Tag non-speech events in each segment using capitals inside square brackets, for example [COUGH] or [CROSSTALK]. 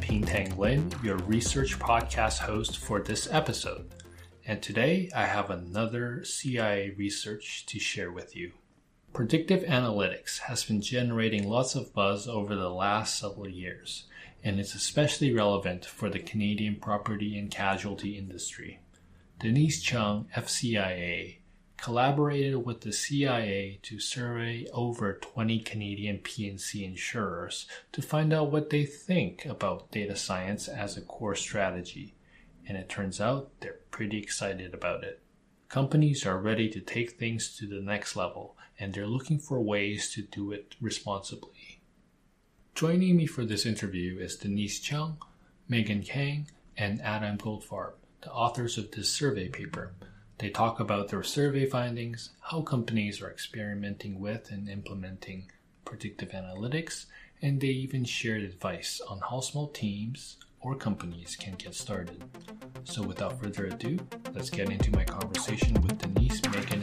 Ping Tang Lin, your research podcast host for this episode. And today I have another CIA research to share with you. Predictive analytics has been generating lots of buzz over the last several years, and it's especially relevant for the Canadian property and casualty industry. Denise Chung, FCIA, collaborated with the CIA to survey over 20 Canadian P&C insurers to find out what they think about data science as a core strategy. And it turns out they're pretty excited about it. Companies are ready to take things to the next level, and they're looking for ways to do it responsibly. Joining me for this interview is Denise Chung, Megan Kang, and Adam Goldfarb, the authors of this survey paper. They talk about their survey findings, how companies are experimenting with and implementing predictive analytics, and they even shared advice on how small teams or companies can get started. So, without further ado, let's get into my conversation with Denise, Megan,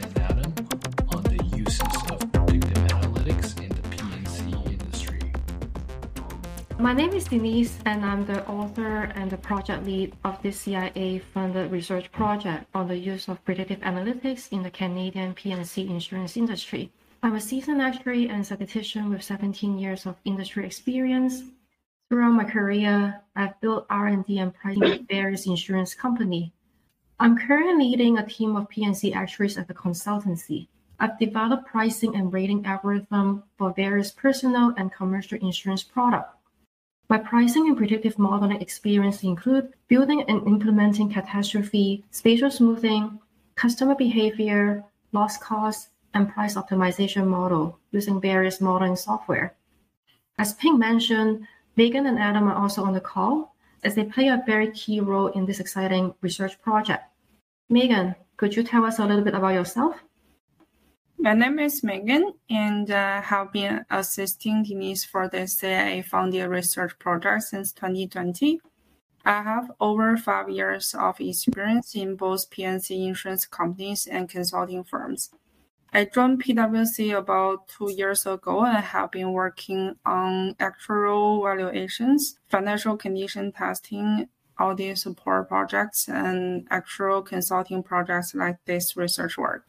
My name is Denise, and I'm the author and the project lead of this CIA-funded research project on the use of predictive analytics in the Canadian P&C insurance industry. I'm a seasoned actuary and statistician with 17 years of industry experience. Throughout my career, I've built R&D and pricing at various insurance companies. I'm currently leading a team of P&C actuaries at the consultancy. I've developed pricing and rating algorithm for various personal and commercial insurance products. My pricing and predictive modeling experience include building and implementing catastrophe, spatial smoothing, customer behavior, loss cost, and price optimization model using various modeling software. As Ping mentioned, Megan and Adam are also on the call as they play a very key role in this exciting research project. Megan, could you tell us a little bit about yourself? My name is Megan, and I uh, have been assisting Denise for the CIA funded research project since 2020. I have over five years of experience in both P&C insurance companies and consulting firms. I joined PwC about two years ago and have been working on actuarial valuations, financial condition testing, audit support projects, and actual consulting projects like this research work.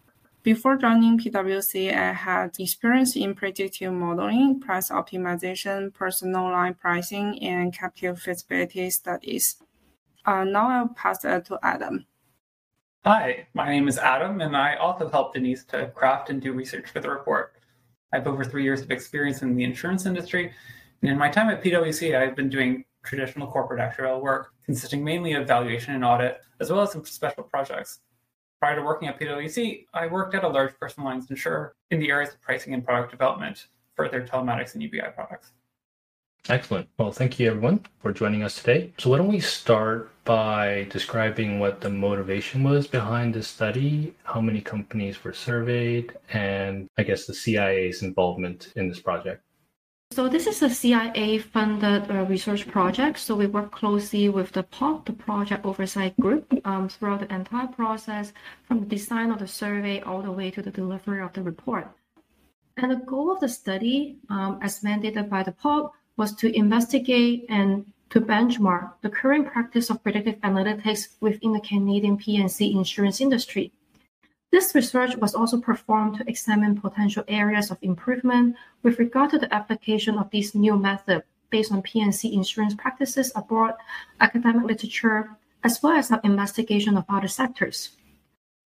Before joining PwC, I had experience in predictive modeling, price optimization, personal line pricing, and captive feasibility studies. Uh, now I'll pass it to Adam. Hi, my name is Adam, and I also helped Denise to craft and do research for the report. I have over three years of experience in the insurance industry, and in my time at PwC, I've been doing traditional corporate actuarial work, consisting mainly of valuation and audit, as well as some special projects. Prior to working at PwC, I worked at a large personal lines insurer in the areas of pricing and product development for their telematics and UBI products. Excellent. Well, thank you everyone for joining us today. So, why don't we start by describing what the motivation was behind this study, how many companies were surveyed, and I guess the CIA's involvement in this project? So this is a CIA-funded uh, research project. So we work closely with the POG, the Project Oversight Group, um, throughout the entire process, from the design of the survey all the way to the delivery of the report. And the goal of the study, um, as mandated by the POG, was to investigate and to benchmark the current practice of predictive analytics within the Canadian P&C insurance industry. This research was also performed to examine potential areas of improvement with regard to the application of this new method based on P&C insurance practices abroad, academic literature, as well as an investigation of other sectors.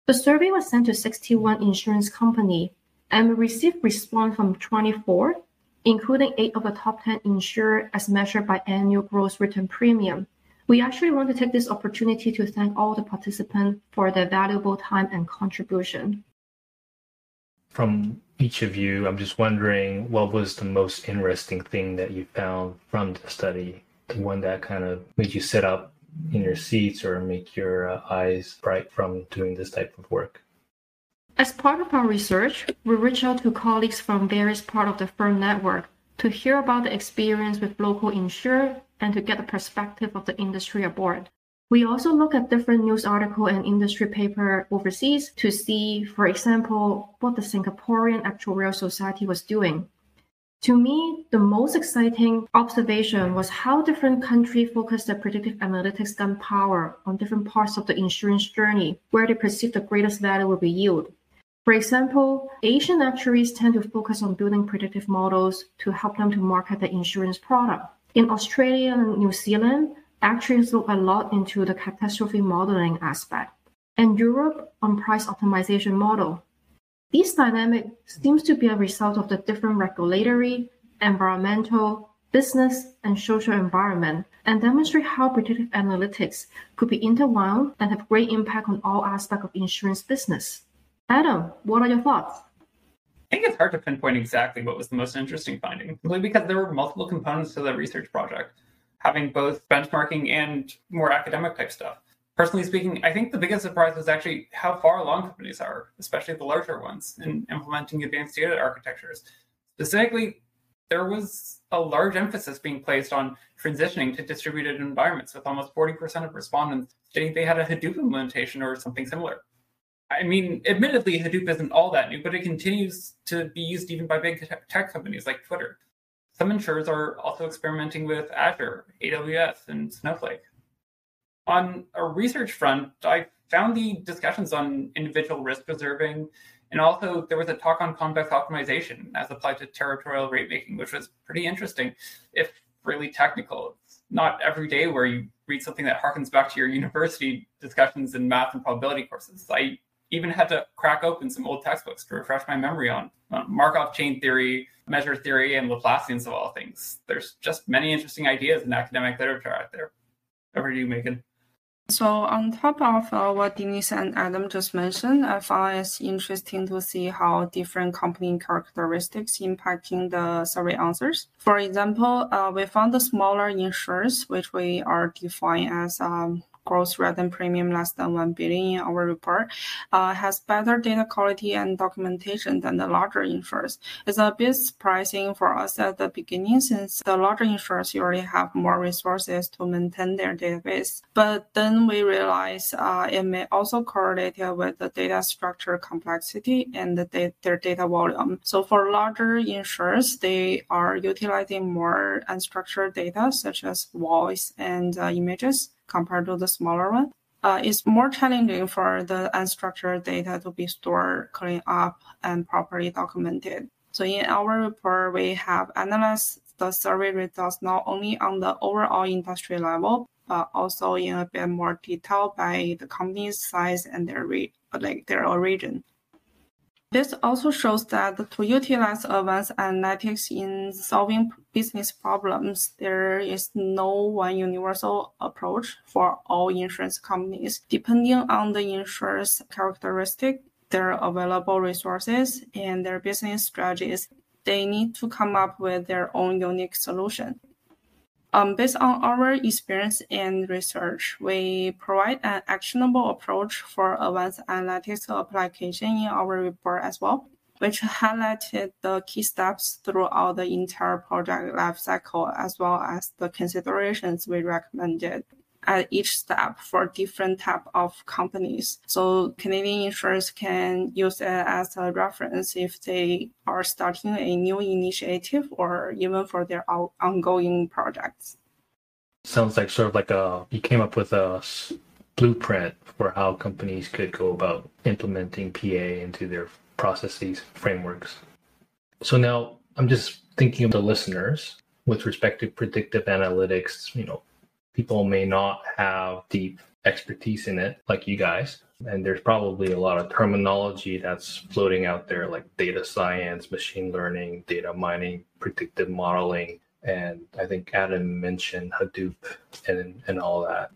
The survey was sent to 61 insurance companies and we received response from 24, including 8 of the top 10 insurers as measured by annual gross written premium, we actually want to take this opportunity to thank all the participants for their valuable time and contribution. From each of you, I'm just wondering what was the most interesting thing that you found from the study? The one that kind of made you sit up in your seats or make your uh, eyes bright from doing this type of work? As part of our research, we reached out to colleagues from various parts of the firm network to hear about the experience with local insurer and to get the perspective of the industry aboard. We also look at different news article and industry paper overseas to see, for example, what the Singaporean Actuarial Society was doing. To me, the most exciting observation was how different countries focus their predictive analytics gun power on different parts of the insurance journey where they perceive the greatest value will be yield. For example, Asian actuaries tend to focus on building predictive models to help them to market the insurance product. In Australia and New Zealand, actuaries look a lot into the catastrophe modeling aspect, and Europe on price optimization model. This dynamic seems to be a result of the different regulatory, environmental, business, and social environment, and demonstrate how predictive analytics could be interwound and have great impact on all aspects of insurance business. Adam, what are your thoughts? I think it's hard to pinpoint exactly what was the most interesting finding, simply because there were multiple components to the research project, having both benchmarking and more academic type stuff personally speaking, I think the biggest surprise was actually how far along companies are, especially the larger ones, in implementing advanced data architectures. Specifically, there was a large emphasis being placed on transitioning to distributed environments, with almost 40% of respondents stating they had a Hadoop implementation or something similar. I mean, admittedly, Hadoop isn't all that new, but it continues to be used even by big tech companies like Twitter. Some insurers are also experimenting with Azure, AWS, and Snowflake on a research front, I found the discussions on individual risk reserving, and also there was a talk on convex optimization as applied to territorial rate making, which was pretty interesting, if really technical. It's not every day where you read something that harkens back to your university discussions in math and probability courses. I even had to crack open some old textbooks to refresh my memory on, Markov chain theory, measure theory, and Laplacians of all things. There's just many interesting ideas in academic literature out there. Over to you, Megan. So on top of uh, what Denise and Adam just mentioned, I find it interesting to see how different company characteristics impacting the survey answers. For example, uh, we found the smaller insurers, which we are defined as um, gross written premium less than 1 billion in our report, uh, has better data quality and documentation than the larger insurers. It's a bit surprising for us at the beginning since the larger insurers usually have more resources to maintain their database. But then we realize uh, it may also correlate with the data structure complexity and the da- their data volume. So for larger insurers, they are utilizing more unstructured data such as voice and uh, images compared to the smaller one. Uh, it's more challenging for the unstructured data to be stored, cleaned up, and properly documented. So in our report, we have analyzed the survey results not only on the overall industry level, but also in a bit more detail by the company's size and their re- like their origin. This also shows that to utilize advanced analytics in solving business problems, there is no one universal approach for all insurance companies. Depending on the insurer's characteristic, their available resources, and their business strategies, they need to come up with their own unique solution. Um, based on our experience and research, we provide an actionable approach for advanced analytics application in our report as well, which highlighted the key steps throughout the entire project lifecycle as well as the considerations we recommended at each step for different type of companies. So Canadian insurers can use it as a reference if they are starting a new initiative or even for their ongoing projects. Sounds like sort of like a you came up with a blueprint for how companies could go about implementing PA into their processes frameworks. So now I'm just thinking of the listeners with respect to predictive analytics, you know, people may not have deep expertise in it like you guys. And there's probably a lot of terminology that's floating out there like data science, machine learning, data mining, predictive modeling. And I think Adam mentioned Hadoop and, and all that.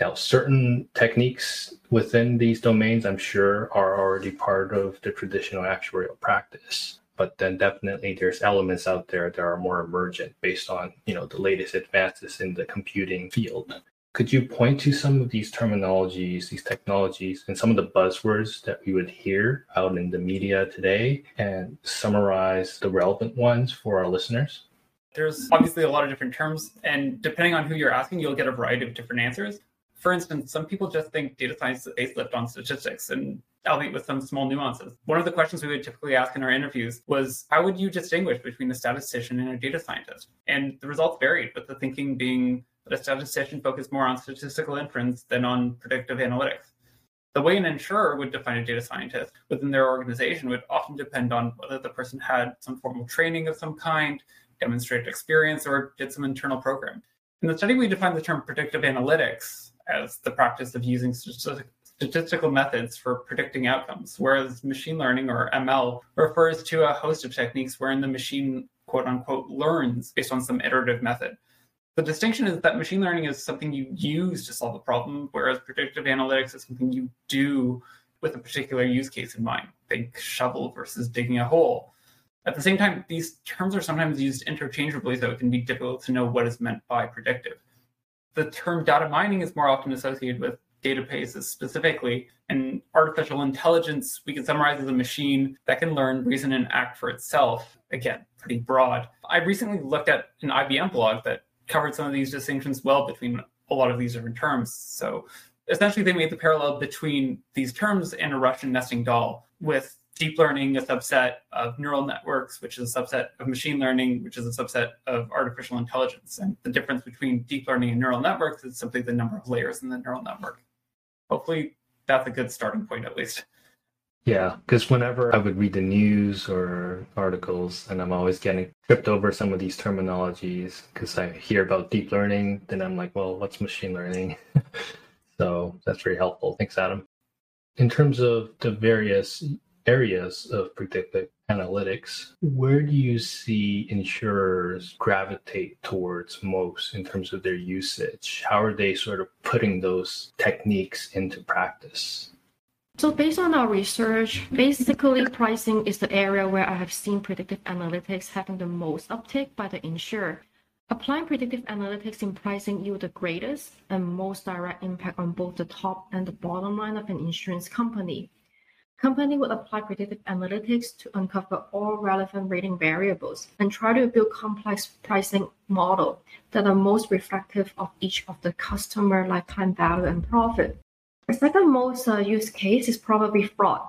Now, certain techniques within these domains, I'm sure, are already part of the traditional actuarial practice but then definitely there's elements out there that are more emergent based on you know the latest advances in the computing field. Could you point to some of these terminologies these technologies and some of the buzzwords that we would hear out in the media today and summarize the relevant ones for our listeners? There's obviously a lot of different terms and depending on who you're asking you'll get a variety of different answers. For instance some people just think data science is facelift on statistics and albeit with some small nuances. One of the questions we would typically ask in our interviews was how would you distinguish between a statistician and a data scientist? And the results varied, with the thinking being that a statistician focused more on statistical inference than on predictive analytics. The way an insurer would define a data scientist within their organization would often depend on whether the person had some formal training of some kind, demonstrated experience, or did some internal program. In the study, we defined the term predictive analytics as the practice of using statistical methods for predicting outcomes, whereas machine learning or ML refers to a host of techniques wherein the machine, quote unquote, learns based on some iterative method. The distinction is that machine learning is something you use to solve a problem, whereas predictive analytics is something you do with a particular use case in mind. Think shovel versus digging a hole. At the same time, these terms are sometimes used interchangeably, so it can be difficult to know what is meant by predictive. The term data mining is more often associated with databases specifically, and artificial intelligence we can summarize as a machine that can learn, reason, and act for itself. Again, pretty broad. I recently looked at an IBM blog that covered some of these distinctions well between a lot of these different terms. So essentially, they made the parallel between these terms and a Russian nesting doll, with deep learning a subset of neural networks, which is a subset of machine learning, which is a subset of artificial intelligence. And the difference between deep learning and neural networks is simply the number of layers in the neural network. Hopefully, that's a good starting point, at least. Yeah, because whenever I would read the news or articles, and I'm always getting tripped over some of these terminologies because I hear about deep learning, then I'm like, well, what's machine learning? [LAUGHS] so that's very helpful. Thanks, Adam. In terms of the various areas of predictive analytics, where do you see insurers gravitate towards most in terms of their usage? How are they sort of putting those techniques into practice? So based on our research, basically pricing is the area where I have seen predictive analytics having the most uptake by the insurer. Applying predictive analytics in pricing yield the greatest and most direct impact on both the top and the bottom line of an insurance company. Company would apply predictive analytics to uncover all relevant rating variables and try to build complex pricing model that are most reflective of each of the customer lifetime value and profit. The second most uh, used case is probably fraud.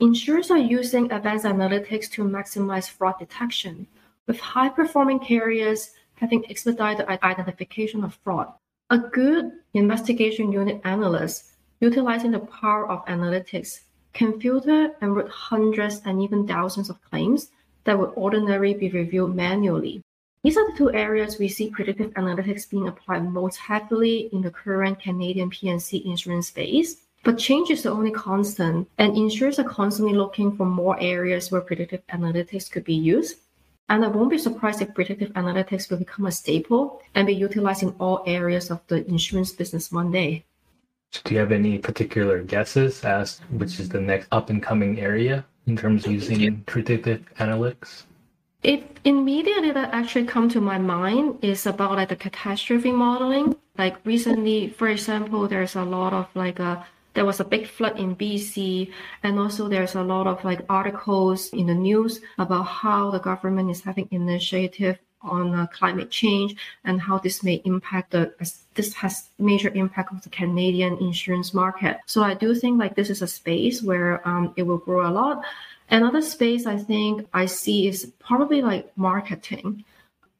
Insurers are using advanced analytics to maximize fraud detection, with high performing carriers having expedited identification of fraud. A good investigation unit analyst utilizing the power of analytics can filter and route hundreds and even thousands of claims that would ordinarily be reviewed manually. These are the two areas we see predictive analytics being applied most heavily in the current Canadian P&C insurance space. But change is the only constant, and insurers are constantly looking for more areas where predictive analytics could be used. And I won't be surprised if predictive analytics will become a staple and be utilized in all areas of the insurance business one day. Do you have any particular guesses as which is the next up and coming area in terms of using predictive analytics? If immediately that actually come to my mind is about like the catastrophe modeling. Like recently, for example, there's a lot of like a there was a big flood in BC, and also there's a lot of like articles in the news about how the government is having initiative on uh, climate change and how this may impact the this has major impact of the Canadian insurance market. So I do think like this is a space where um, it will grow a lot. Another space I think I see is probably like marketing.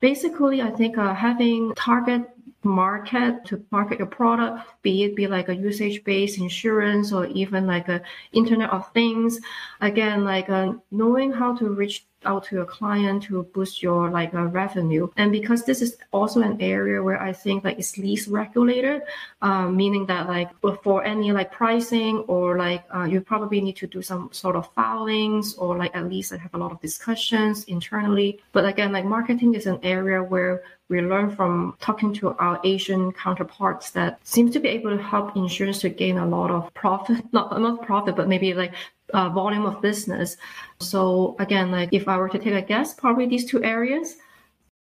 Basically, I think uh, having target market to market your product, be it be like a usage-based insurance or even like a Internet of Things. Again, like uh, knowing how to reach out to your client to boost your like uh, revenue. And because this is also an area where I think like it's least regulated, um, meaning that like for any like pricing or like uh, you probably need to do some sort of filings or like at least have a lot of discussions internally. But again, like marketing is an area where we learn from talking to our Asian counterparts that seems to be able to help insurance to gain a lot of profit, [LAUGHS] not not profit, but maybe like uh, volume of business. So again, like if I were to take a guess, probably these two areas.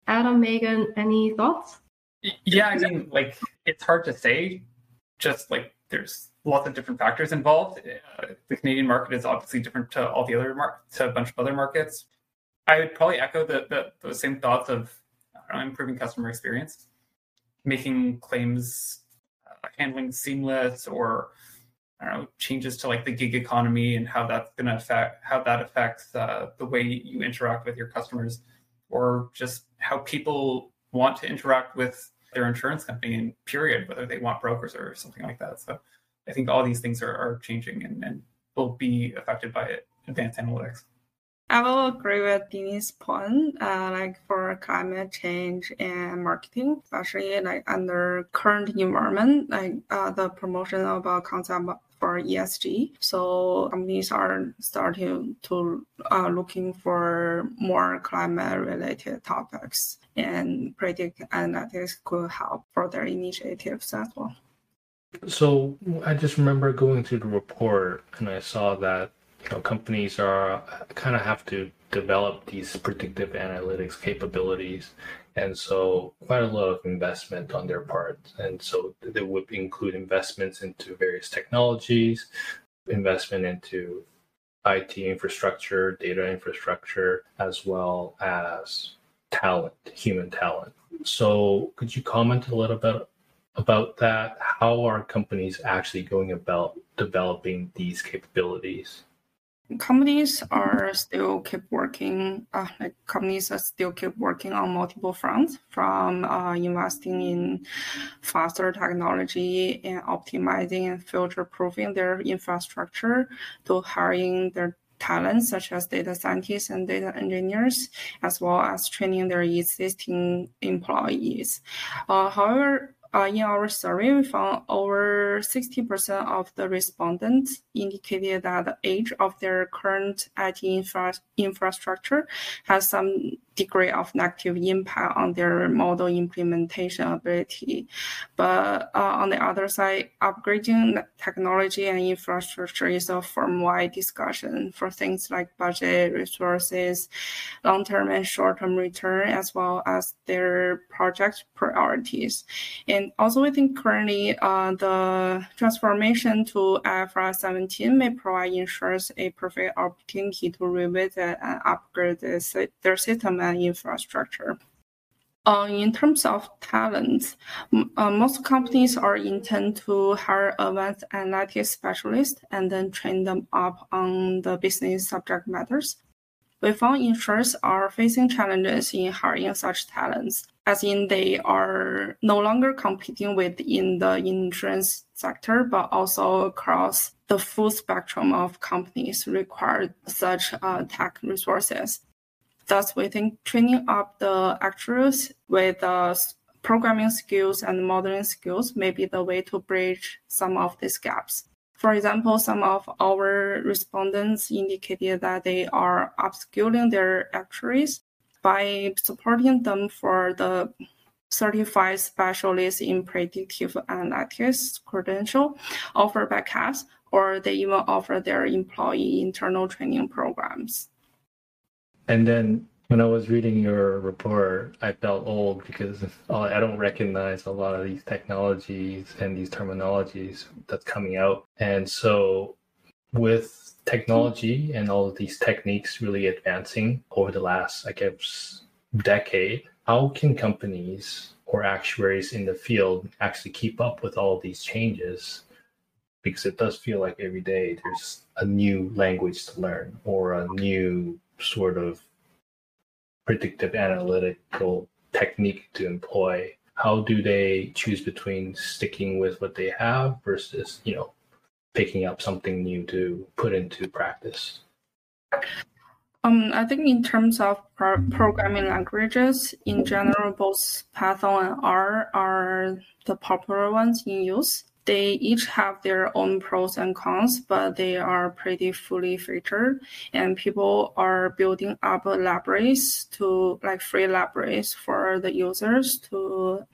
Adam, Megan, any thoughts? Yeah, I mean, like it's hard to say. Just like there's lots of different factors involved. Uh, the Canadian market is obviously different to all the other mar- to a bunch of other markets. I would probably echo the, the those same thoughts of know, improving customer experience, making claims uh, handling seamless, or I don't know changes to like the gig economy and how that's going to affect how that affects uh, the way you interact with your customers, or just how people want to interact with their insurance company in period, whether they want brokers or something like that. So I think all these things are, are changing and, and will be affected by advanced analytics. I will agree with Denise's point. Uh, like for climate change and marketing, especially like under current environment, like uh, the promotion of a concept for ESG. So companies are starting to uh, looking for more climate related topics, and predictive analytics could help for their initiatives as well. So I just remember going through the report and I saw that you know companies are kind of have to develop these predictive analytics capabilities and so quite a lot of investment on their part and so they would include investments into various technologies investment into IT infrastructure, data infrastructure, as well as talent, human talent. So, could you comment a little bit about that? How are companies actually going about developing these capabilities? Companies are still keep working uh, like companies are still keep working on multiple fronts from uh, investing in faster technology and optimizing and future proofing their infrastructure to hiring their talents such as data scientists and data engineers as well as training their existing employees. Uh, however Uh, in our survey, we found over 60% of the respondents indicated that the age of their current IT infra- infrastructure has some degree of negative impact on their model implementation ability. But uh, on the other side, upgrading technology and infrastructure is a firm-wide discussion for things like budget, resources, long-term and short-term return, as well as their project priorities. And also, I think currently uh, the transformation to IFRS 17 may provide insurers a perfect opportunity to revisit and upgrade their system infrastructure. Uh, in terms of talent, uh, most companies are intent to hire advanced analytics specialists and then train them up on the business subject matters. We found insurers are facing challenges in hiring such talents, as in they are no longer competing within the insurance sector, but also across the full spectrum of companies require such uh, tech resources. Thus, we think training up the actuaries with uh, programming skills and modeling skills may be the way to bridge some of these gaps. For example, some of our respondents indicated that they are upskilling their actuaries by supporting them for the certified specialist in predictive analytics credential offered by CAPS, or they even offer their employee internal training programs. And then when I was reading your report, I felt old because I don't recognize a lot of these technologies and these terminologies that's coming out. And so, with technology and all of these techniques really advancing over the last, I guess, decade, how can companies or actuaries in the field actually keep up with all these changes? Because it does feel like every day there's a new language to learn or a new sort of predictive analytical technique to employ. How do they choose between sticking with what they have versus you know picking up something new to put into practice? Um, I think in terms of pro- programming languages, in general, both Python and R are the popular ones in use they each have their own pros and cons, but they are pretty fully featured. And people are building up libraries to like free libraries for the users to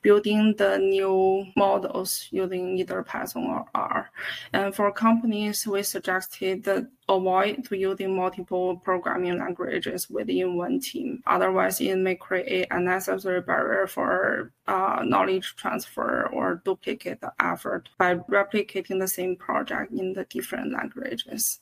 building the new models using either Python or R. And for companies, we suggested that avoid to using multiple programming languages within one team. Otherwise, it may create unnecessary barrier for uh, knowledge transfer or duplicate the effort by replicating the same project in the different languages.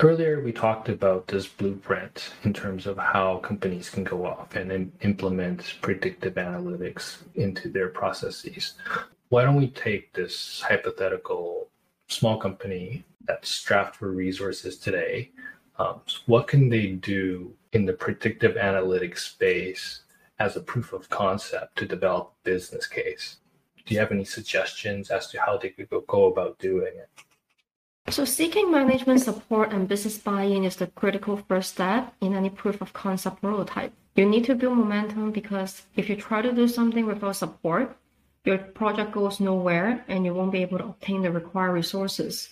Earlier, we talked about this blueprint in terms of how companies can go off and implement predictive analytics into their processes. Why don't we take this hypothetical small company that's strapped for resources today, um, what can they do in the predictive analytics space as a proof of concept to develop a business case? Do you have any suggestions as to how they could go about doing it? So seeking management support and business buy-in is the critical first step in any proof of concept prototype. You need to build momentum because if you try to do something without support, your project goes nowhere and you won't be able to obtain the required resources.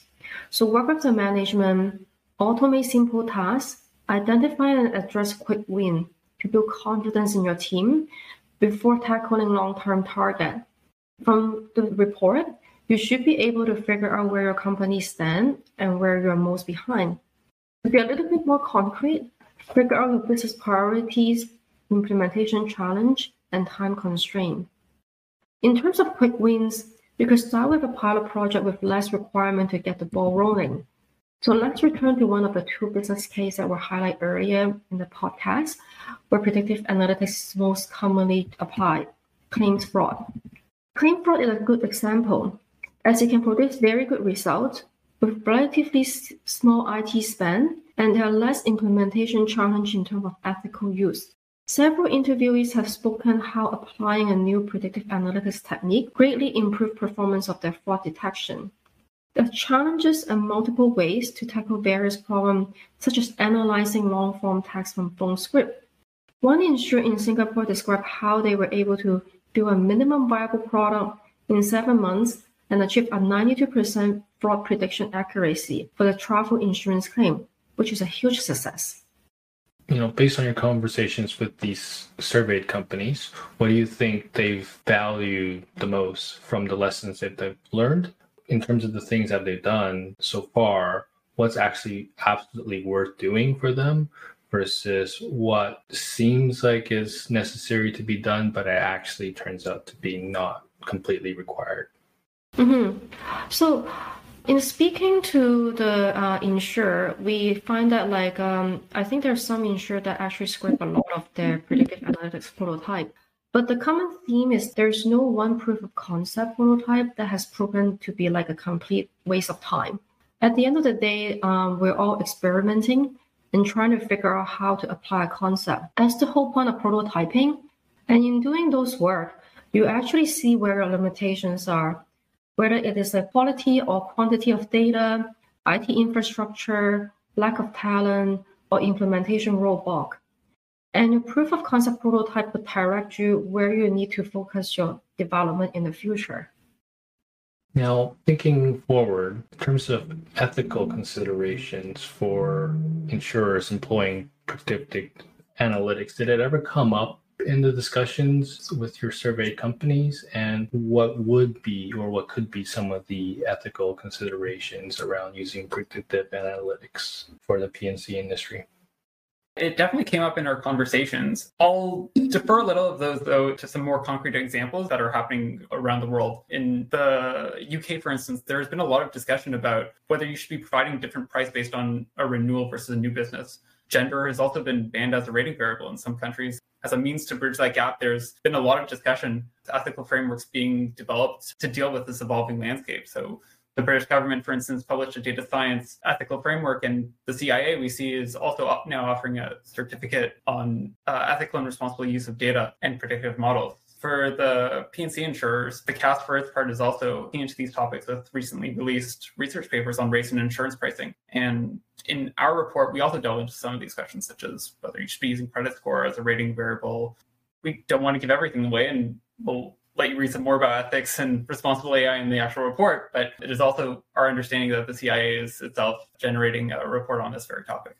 So work with the management, automate simple tasks, identify and address quick win to build confidence in your team before tackling long-term target. From the report, you should be able to figure out where your company stands and where you're most behind. To be a little bit more concrete, figure out your business priorities, implementation challenge, and time constraint. In terms of quick wins, you could start with a pilot project with less requirement to get the ball rolling. So let's return to one of the two business cases that were highlighted earlier in the podcast, where predictive analytics is most commonly applied, claims fraud. Claim fraud is a good example as it can produce very good results with relatively small IT spend, and there are less implementation challenge in terms of ethical use. Several interviewees have spoken how applying a new predictive analytics technique greatly improved performance of their fraud detection. The challenges and multiple ways to tackle various problems, such as analyzing long-form text from phone script. One insurer in Singapore described how they were able to build a minimum viable product in seven months and achieved a 92% fraud prediction accuracy for the travel insurance claim, which is a huge success. You know, based on your conversations with these surveyed companies, what do you think they've valued the most from the lessons that they've learned in terms of the things that they've done so far? What's actually absolutely worth doing for them versus what seems like is necessary to be done, but it actually turns out to be not completely required? Mm-hmm. So, in speaking to the uh, insurer, we find that like um, I think there's some insurer that actually scrape a lot of their predictive analytics prototype. But the common theme is there's no one proof of concept prototype that has proven to be like a complete waste of time. At the end of the day, um, we're all experimenting and trying to figure out how to apply a concept. That's the whole point of prototyping. And in doing those work, you actually see where your limitations are whether it is a quality or quantity of data, IT infrastructure, lack of talent, or implementation roadblock. And your proof of concept prototype will direct you where you need to focus your development in the future. Now, thinking forward, in terms of ethical considerations for insurers employing predictive analytics, did it ever come up in the discussions with your surveyed companies and what would be or what could be some of the ethical considerations around using predictive analytics for the P&C industry? It definitely came up in our conversations. I'll defer a little of those, though, to some more concrete examples that are happening around the world. In the UK, for instance, there's been a lot of discussion about whether you should be providing different price based on a renewal versus a new business. Gender has also been banned as a rating variable in some countries as a means to bridge that gap, there's been a lot of discussion, ethical frameworks being developed to deal with this evolving landscape. So the British government, for instance, published a data science ethical framework, and the CIA we see is also now offering a certificate on uh, ethical and responsible use of data and predictive models. For the P&C insurers, the CAS for its part is also looking into these topics with recently released research papers on race and insurance pricing. And in our report, we also delve into some of these questions, such as whether you should be using credit score as a rating variable. We don't want to give everything away, and we'll let you read some more about ethics and responsible AI in the actual report. But it is also our understanding that the CIA is itself generating a report on this very topic.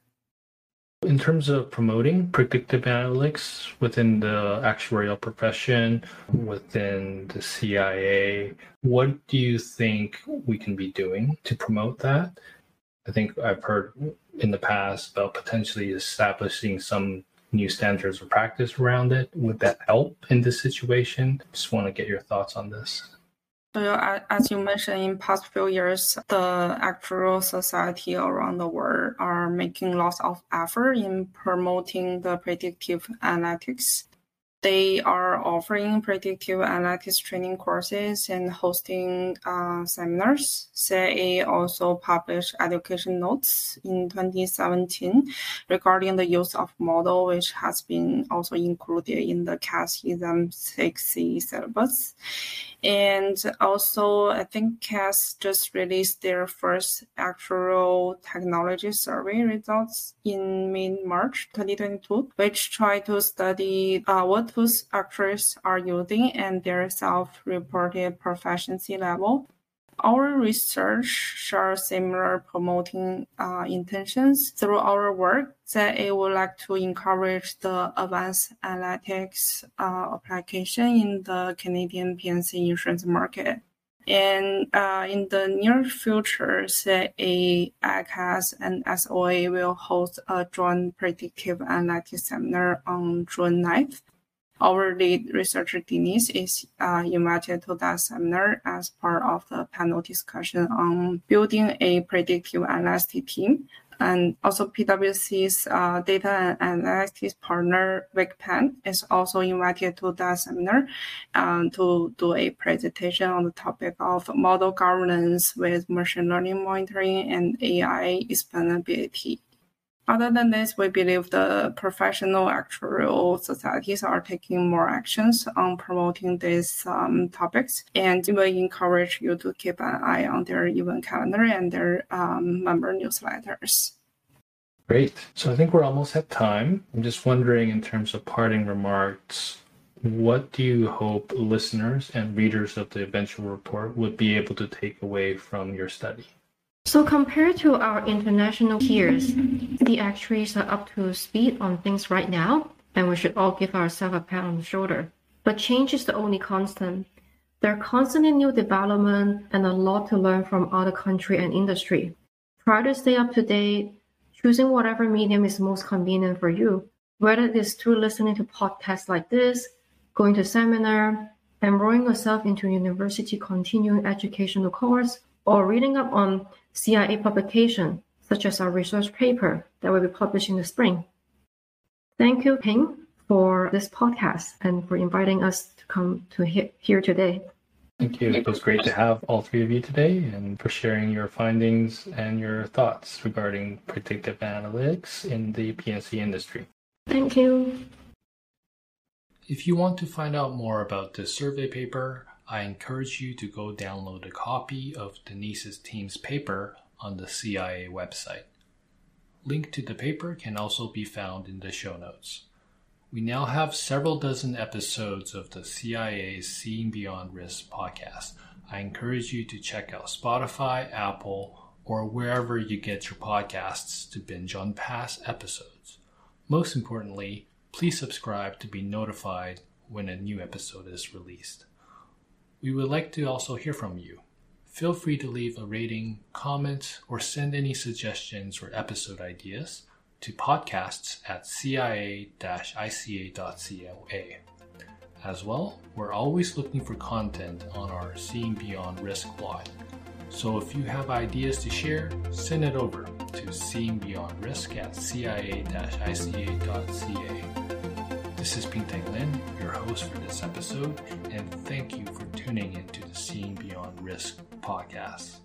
In terms of promoting predictive analytics within the actuarial profession, within the CIA, what do you think we can be doing to promote that? I think I've heard in the past about potentially establishing some new standards of practice around it. Would that help in this situation? Just want to get your thoughts on this. So, as you mentioned, in past few years, the actual society around the world are making lots of effort in promoting the predictive analytics they are offering predictive analytics training courses and hosting uh, seminars. CIA also published education notes in 2017 regarding the use of model, which has been also included in the CAS exam 6C syllabus. And also, I think CAS just released their first actual technology survey results in mid March 2022, which try to study uh, what tools actors are using and their self reported proficiency level. Our research shares similar promoting uh, intentions through our work that it would like to encourage the advanced analytics uh, application in the Canadian P&C insurance market. And uh, in the near future, a ACAS and SOA will host a joint predictive analytics seminar on June 9th. Our lead researcher, Denise, is uh, invited to that seminar as part of the panel discussion on building a predictive analytics team. And also PwC's uh, data and analytics partner, VicPen, is also invited to that seminar um, to do a presentation on the topic of model governance with machine learning monitoring and AI explainability. Other than this, we believe the professional actuarial societies are taking more actions on promoting these um, topics, and we encourage you to keep an eye on their event calendar and their um, member newsletters. Great. So I think we're almost at time. I'm just wondering, in terms of parting remarks, what do you hope listeners and readers of the eventual report would be able to take away from your study? So compared to our international peers, the actuaries are up to speed on things right now, and we should all give ourselves a pat on the shoulder. But change is the only constant. There are constantly new development and a lot to learn from other country and industry. Try to stay up to date, choosing whatever medium is most convenient for you, whether it is through listening to podcasts like this, going to seminar, enrolling yourself into university continuing educational course, or reading up on CIA publication, such as our research paper that will be published in the spring. Thank you, Ping, for this podcast and for inviting us to come to he- here today. Thank you. It was great to have all three of you today and for sharing your findings and your thoughts regarding predictive analytics in the P&C industry. Thank you. If you want to find out more about this survey paper, I encourage you to go download a copy of Denise's team's paper on the CIA website. Link to the paper can also be found in the show notes. We now have several dozen episodes of the CIA's Seeing Beyond Risk podcast. I encourage you to check out Spotify, Apple, or wherever you get your podcasts to binge on past episodes. Most importantly, please subscribe to be notified when a new episode is released. We would like to also hear from you. Feel free to leave a rating, comment, or send any suggestions or episode ideas to podcasts at cia-ica.ca. As well, we're always looking for content on our Seeing Beyond Risk blog. So if you have ideas to share, send it over to Seeing Beyond Risk at cia-ica.ca. This is Tang Lin, your host for this episode, and thank you for tuning into the Seeing Beyond Risk podcast.